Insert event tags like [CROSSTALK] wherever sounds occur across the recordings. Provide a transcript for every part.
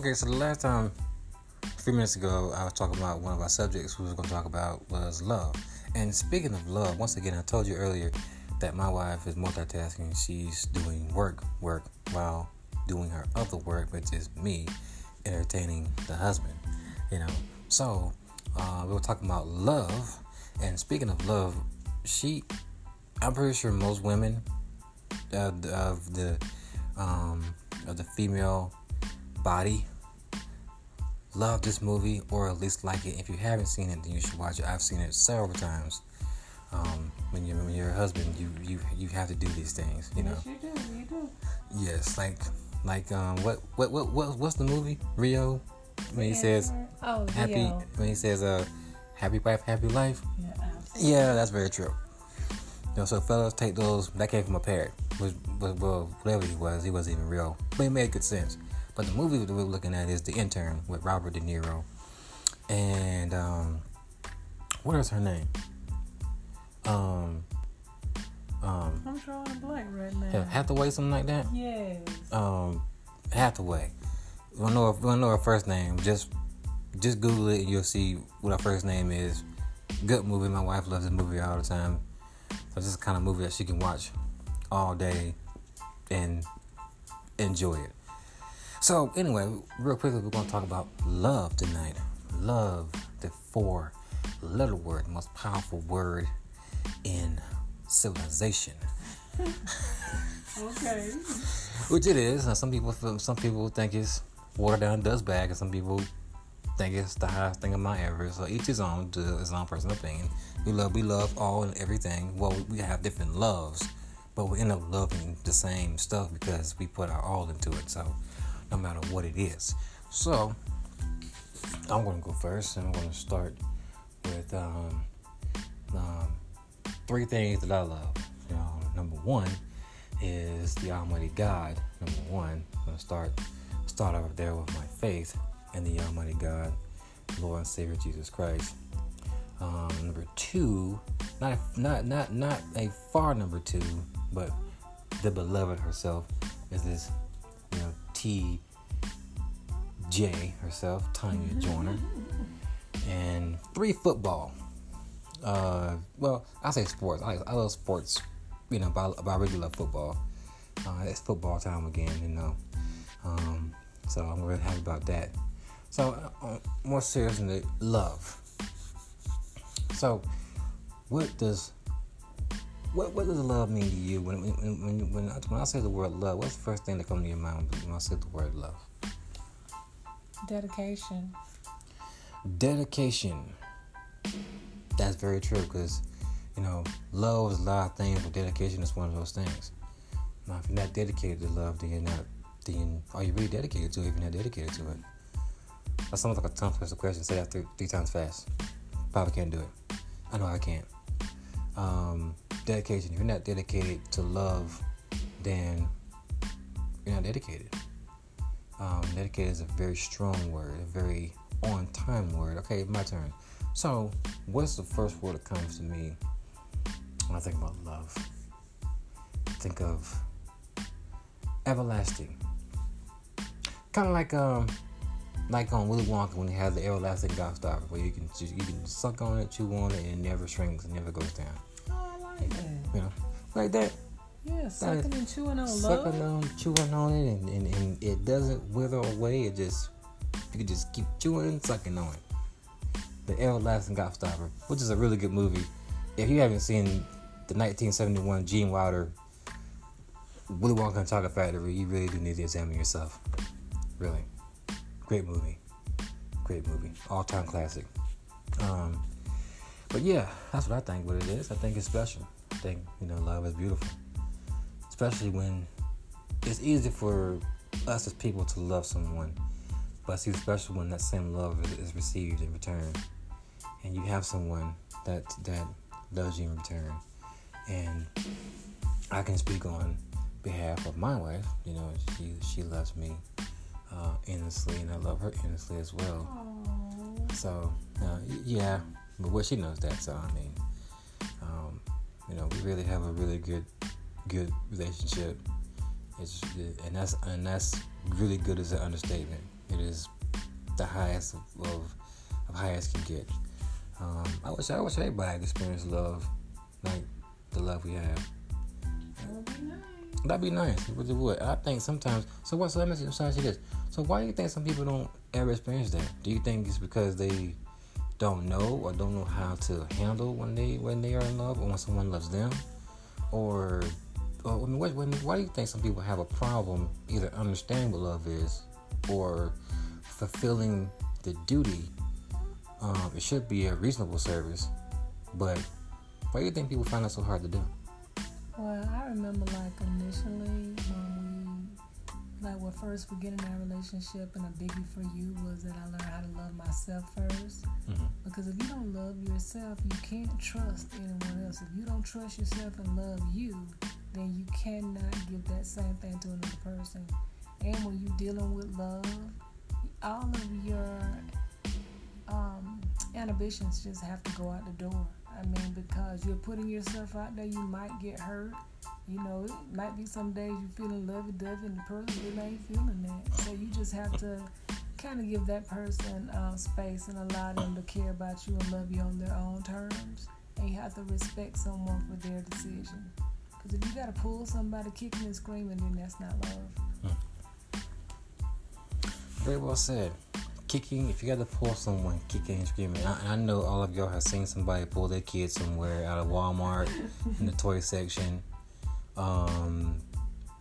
Okay, so the last time, a few minutes ago, I was talking about one of our subjects we were going to talk about was love. And speaking of love, once again, I told you earlier that my wife is multitasking. She's doing work, work, while doing her other work, which is me entertaining the husband. You know, so uh, we were talking about love. And speaking of love, she, I'm pretty sure most women uh, of the um, of the female body love this movie or at least like it. If you haven't seen it, then you should watch it. I've seen it several times. Um, when you when you're a husband, you you you have to do these things. You know. Yes, you do. You do. Yes, like like um, what what what what what's the movie Rio when he says oh, happy Leo. when he says uh happy wife happy life. Yeah, absolutely. Yeah, that's very true. You know, so fellas, take those. That came from a parrot. Was well, whatever he was, he wasn't even real, but it made good sense. But the movie that we're looking at is The Intern with Robert De Niro, and um, what is her name? Um, um, I'm drawing a blank right now. Hathaway, something like that. Yes. Um, Hathaway. We don't know. If, we don't know her first name. Just, just Google it, and you'll see what her first name is. Good movie. My wife loves this movie all the time. So this is the kind of movie that she can watch all day and enjoy it. So anyway, real quickly, we're gonna talk about love tonight. Love, the four-letter word, most powerful word in civilization. [LAUGHS] Okay. Which it is. Now, some people feel, some people think it's watered down dust bag, and some people think it's the highest thing of my ever. So each his own to his own personal opinion. We love we love all and everything. Well, we have different loves, but we end up loving the same stuff because we put our all into it. So no matter what it is. So I'm gonna go first, and I'm gonna start with um, um, three things that I love. You know, number one is the Almighty God. Number one, I'm gonna start start over there with my faith in the Almighty God, Lord and Savior Jesus Christ. Um, number two, not not not not a far number two, but the beloved herself is this, you T. J herself, Tanya Joyner, and three football. Uh, well, I say sports. I, I love sports. You know, but I, but I really love football. Uh, it's football time again, you know. Um, so I'm really happy about that. So, uh, more seriously, love. So, what does what what does love mean to you when when when when, when I say the word love? What's the first thing that comes to your mind when I say the word love? Dedication. Dedication. That's very true because you know love is a lot of things, but dedication is one of those things. Now, if you're not dedicated to love, then you're not. Then are you really dedicated to it? If you're not dedicated to it, that sounds like a tongue twister question. Say that three, three times fast. Probably can't do it. I know I can't. Um, dedication. If you're not dedicated to love, then you're not dedicated. Um, dedicated is a very strong word, a very on time word. Okay, my turn. So, what's the first word that comes to me when I think about love? Think of everlasting. Kind of like um, like on Willy Wonka when he has the everlasting gobstopper, where you can you can suck on it, chew on it, and it never shrinks, and never goes down. Like that. You know, like that. Yeah, sucking and chewing on sucking love. on, chewing on it, and, and, and it doesn't wither away. It just you can just keep chewing and sucking on it. The Everlasting Gobstopper, which is a really good movie. If you haven't seen the 1971 Gene Wilder Willy Wonka and Chocolate Factory, you really do need to examine yourself. Really, great movie, great movie, all time classic. Um, but yeah, that's what I think. What it is, I think it's special. I think you know, love is beautiful especially when it's easy for us as people to love someone, but it's especially when that same love is received in return, and you have someone that that loves you in return. And I can speak on behalf of my wife. You know, she she loves me uh, endlessly, and I love her endlessly as well. Aww. So uh, yeah, but well, she knows that. So I mean, um, you know, we really have a really good good relationship. It's and that's and that's really good as an understatement. It is the highest of, of, of highest can get. Um, I wish I wish everybody had experienced love like the love we have. That would be nice. That'd be nice. It. It would. I think sometimes. So what? So let me I see this. So why do you think some people don't ever experience that? Do you think it's because they don't know or don't know how to handle when they when they are in love or when someone loves them, or or I mean, what, why do you think some people have a problem either understanding what love is or fulfilling the duty? Um, it should be a reasonable service, but why do you think people find that so hard to do? Well, I remember like initially like when first beginning our relationship, and a biggie for you was that I learned how to love myself 1st Mhm. Because if you don't love yourself, you can't trust anyone else. If you don't trust yourself and love you, then you cannot give that same thing to another person. And when you're dealing with love, all of your um, inhibitions just have to go out the door. I mean, because you're putting yourself out there, you might get hurt. You know, it might be some days you're feeling lovey-dovey and the person really ain't feeling that. So you just have to kind of give that person uh, space and allow them to care about you and love you on their own terms. And you have to respect someone for their decision. Because if you got to pull somebody kicking and screaming, then that's not love. Very well said. Kicking, if you got to pull someone kicking and screaming, I, I know all of y'all have seen somebody pull their kid somewhere out of Walmart in the toy section. Um,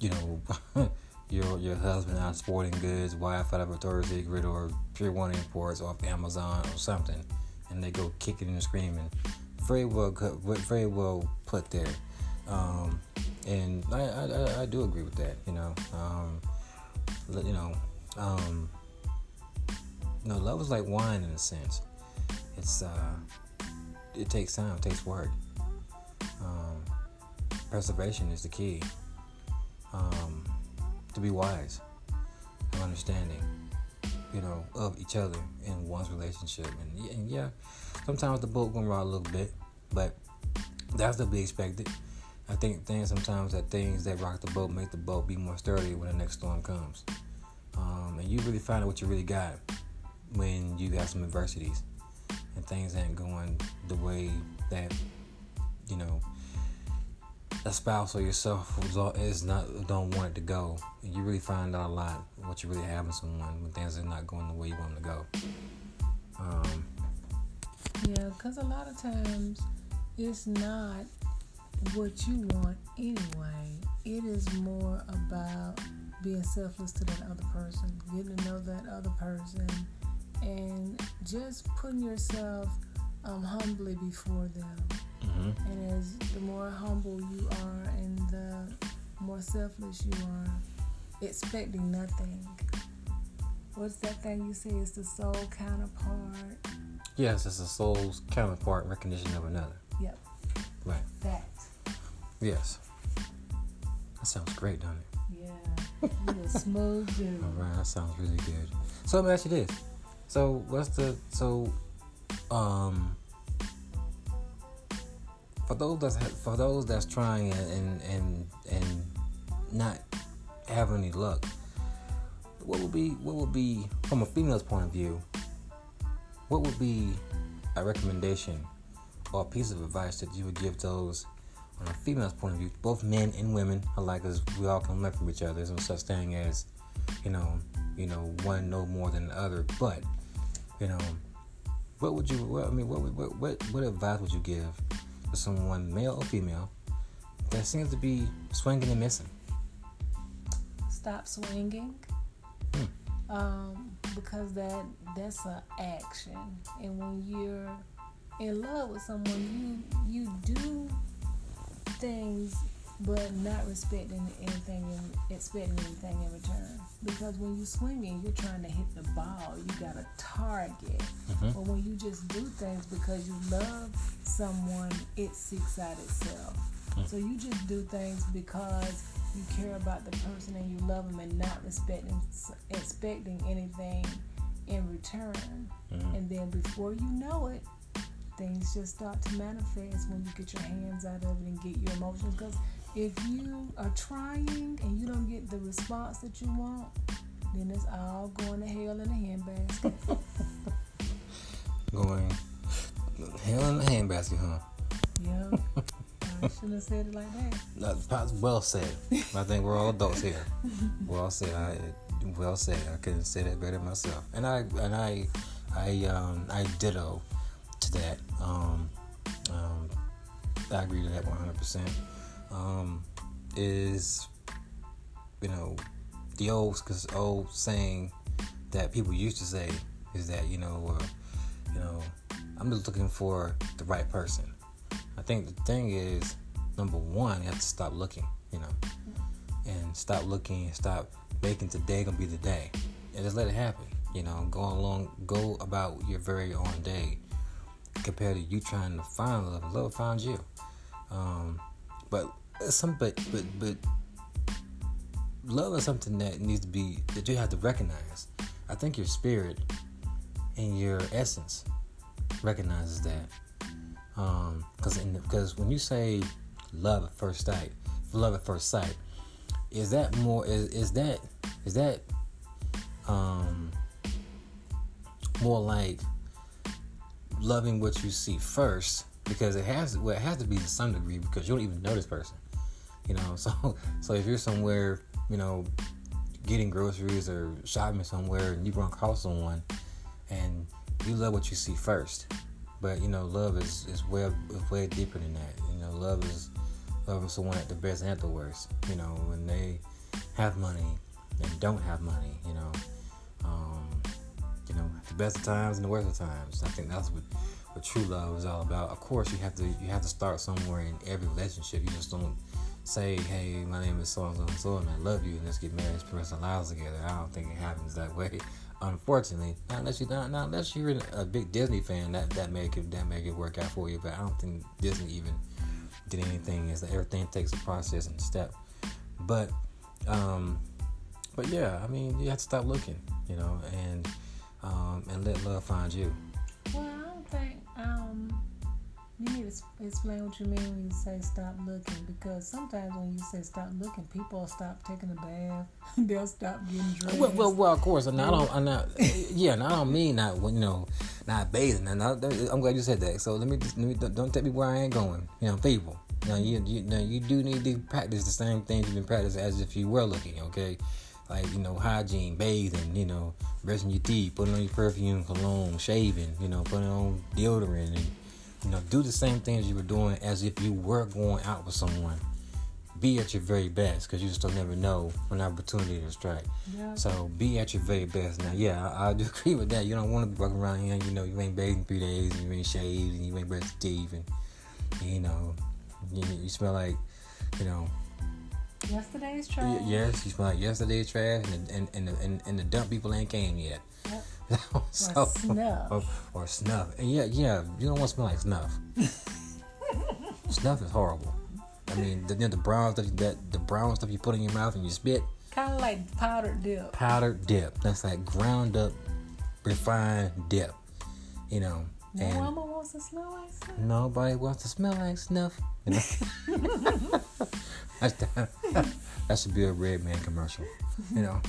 you know, [LAUGHS] your your husband out sporting goods, wife out of a Victoria's Secret or Pure One Imports off Amazon or something, and they go kicking and screaming. Very well, very well put there. Um, and I, I- I do agree with that. You know, um, you know, um, no, love is like wine in a sense. It's uh, it takes time, it takes work. Um, preservation is the key. Um, to be wise and understanding, you know, of each other in one's relationship, and, and yeah, sometimes the boat gonna a little bit, but that's to be expected. I think things sometimes that things that rock the boat make the boat be more sturdy when the next storm comes. Um, and you really find out what you really got when you have some adversities and things ain't going the way that you know a spouse or yourself is not don't want it to go. You really find out a lot what you really have in someone when things are not going the way you want them to go. Um, Yeah, because a lot of times it's not what you want anyway. It is more about being selfless to that other person, getting to know that other person, and just putting yourself um, humbly before them. mhm. And as the more humble you are and the more selfless you are, expecting nothing. What's that thing you say is the soul counterpart? Yes, it's a soul's counterpart recognition of another. Yep. Right. That. Yes. That sounds great, doesn't it? Yeah. You a smooth [LAUGHS] dude. All right, that sounds really good. So let me ask you this: So what's the so um for those that's for those that's trying and and and, not having any luck? What would be what would be from a female's point of view? What would be a recommendation or a piece of advice that you would give those on a female's point of view, both men and women alike, as we all can learn from each other. There's no such thing as, you know, you know, one know more than the other. But, you know, what would you? What, I mean, what, what what what advice would you give to someone, male or female, that seems to be swinging and missing? Stop swinging. Um, because that that's an action, and when you're in love with someone, you you do things, but not respecting anything and expecting anything in return. Because when you're swinging, you're trying to hit the ball. You got a target. Mhm. But when you just do things because you love someone, it seeks out itself. Mm. So you just do things because you care about the person and you love them and not respecting, expecting anything in return. Mhm. And then before you know it, things just start to manifest when you get your hands out of it and get your emotions. Because if you are trying and you don't get the response that you want, then it's all going to hell in a handbasket. [LAUGHS] Going hell in a handbasket, huh? yeah. [LAUGHS] I shouldn't have said it like that. That's well said. I think we're all adults here. Well said. I well said. I couldn't say that better myself. And I and I I um I ditto to that. Um, um I agree to that 100. percent Um, is you know the old cause old saying that people used to say is that you know uh, you know I'm just looking for the right person. I think the thing is number one you have to stop looking, you know, and stop looking, and stop making today gonna be the day, and just let it happen. You know, go along, go about your very own day compared to you trying to find love. Love finds you. Um, but some, but but but love is something that needs to be that you have to recognize. I think your spirit and your essence recognizes that. Um, because because when you say love at first sight, love at first sight, is that more is is that is that um more like loving what you see first because it has well it has to be to some degree because you don't even know this person you know [LAUGHS] so so if you're somewhere you know getting groceries or shopping somewhere and you run across someone and you love what you see first but you know love is is way is way deeper than that you know love is loving someone at the best and at the worst you know when they have money and don't have money you know um, you know the best of times and the worst of times i think that's what what true love is all about. Of course, you have to you have to start somewhere in every relationship. You just don't say, "Hey, my name is so and so and so, and I love you," and let's get married, spend our lives together. I don't think it happens that way. [LAUGHS] Unfortunately, not unless you not, not unless you're a big Disney fan, that that make it that make it work out for you. But I don't think Disney even did anything. Is that everything takes a process and step. But um, but yeah, I mean, you have to stop looking, you know, and um, and let love find you. You need to explain what you mean when you say stop looking because sometimes when you say stop looking, people stop taking a bath. [LAUGHS] They'll stop getting dressed. Well, well, well of course. And I don't, I'm not, yeah, and I don't mean not, you know, not bathing. And I, am glad you said that. So let me, just, let me don't take me where I ain't going. You know, people. Now you, you, now you do need to practice the same things you've been practicing as if you were looking. Okay, like you know, hygiene, bathing, you know, brushing your teeth, putting on your perfume, cologne, shaving, you know, putting on deodorant and you know, do the same things you were doing as if you were going out with someone. Be at your very best because you just don't never know when opportunity to strike. Yeah. So be at your very best. Now, yeah, I, I do [LAUGHS] agree with that. You don't want to be walking around here, you know, you ain't bathed three days and you ain't shaved and you ain't brushed your teeth and, you know, you, you smell like, you know, Yesterday's trash. Yes, you smell like yesterday's trash, and and and, and, and the dump people ain't came yet. Yep. [LAUGHS] so, or snuff. Or, or, snuff. And yeah, yeah, you don't want to smell like snuff. [LAUGHS] snuff is horrible. I mean, the, the brown stuff that the brown stuff you put in your mouth and you spit. Kind of like powdered dip. Powdered dip. That's like ground up, refined dip. You know. No and mama wants to smell like snuff. Nobody wants to smell like snuff. You know? that should be a red man commercial. You know.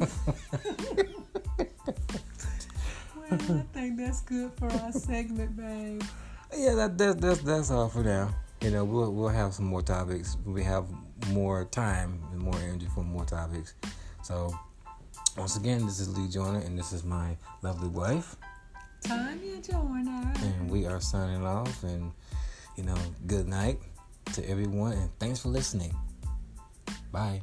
[LAUGHS] I think that's good for our segment, babe. Yeah, that, that that's that's all for now. You know, we'll we'll have some more topics. We have more time and more energy for more topics. So, once again, this is Lee Joyner, and this is my lovely wife, Tanya Joyner, and we are signing off. And you know, good night to everyone, and thanks for listening. Bye.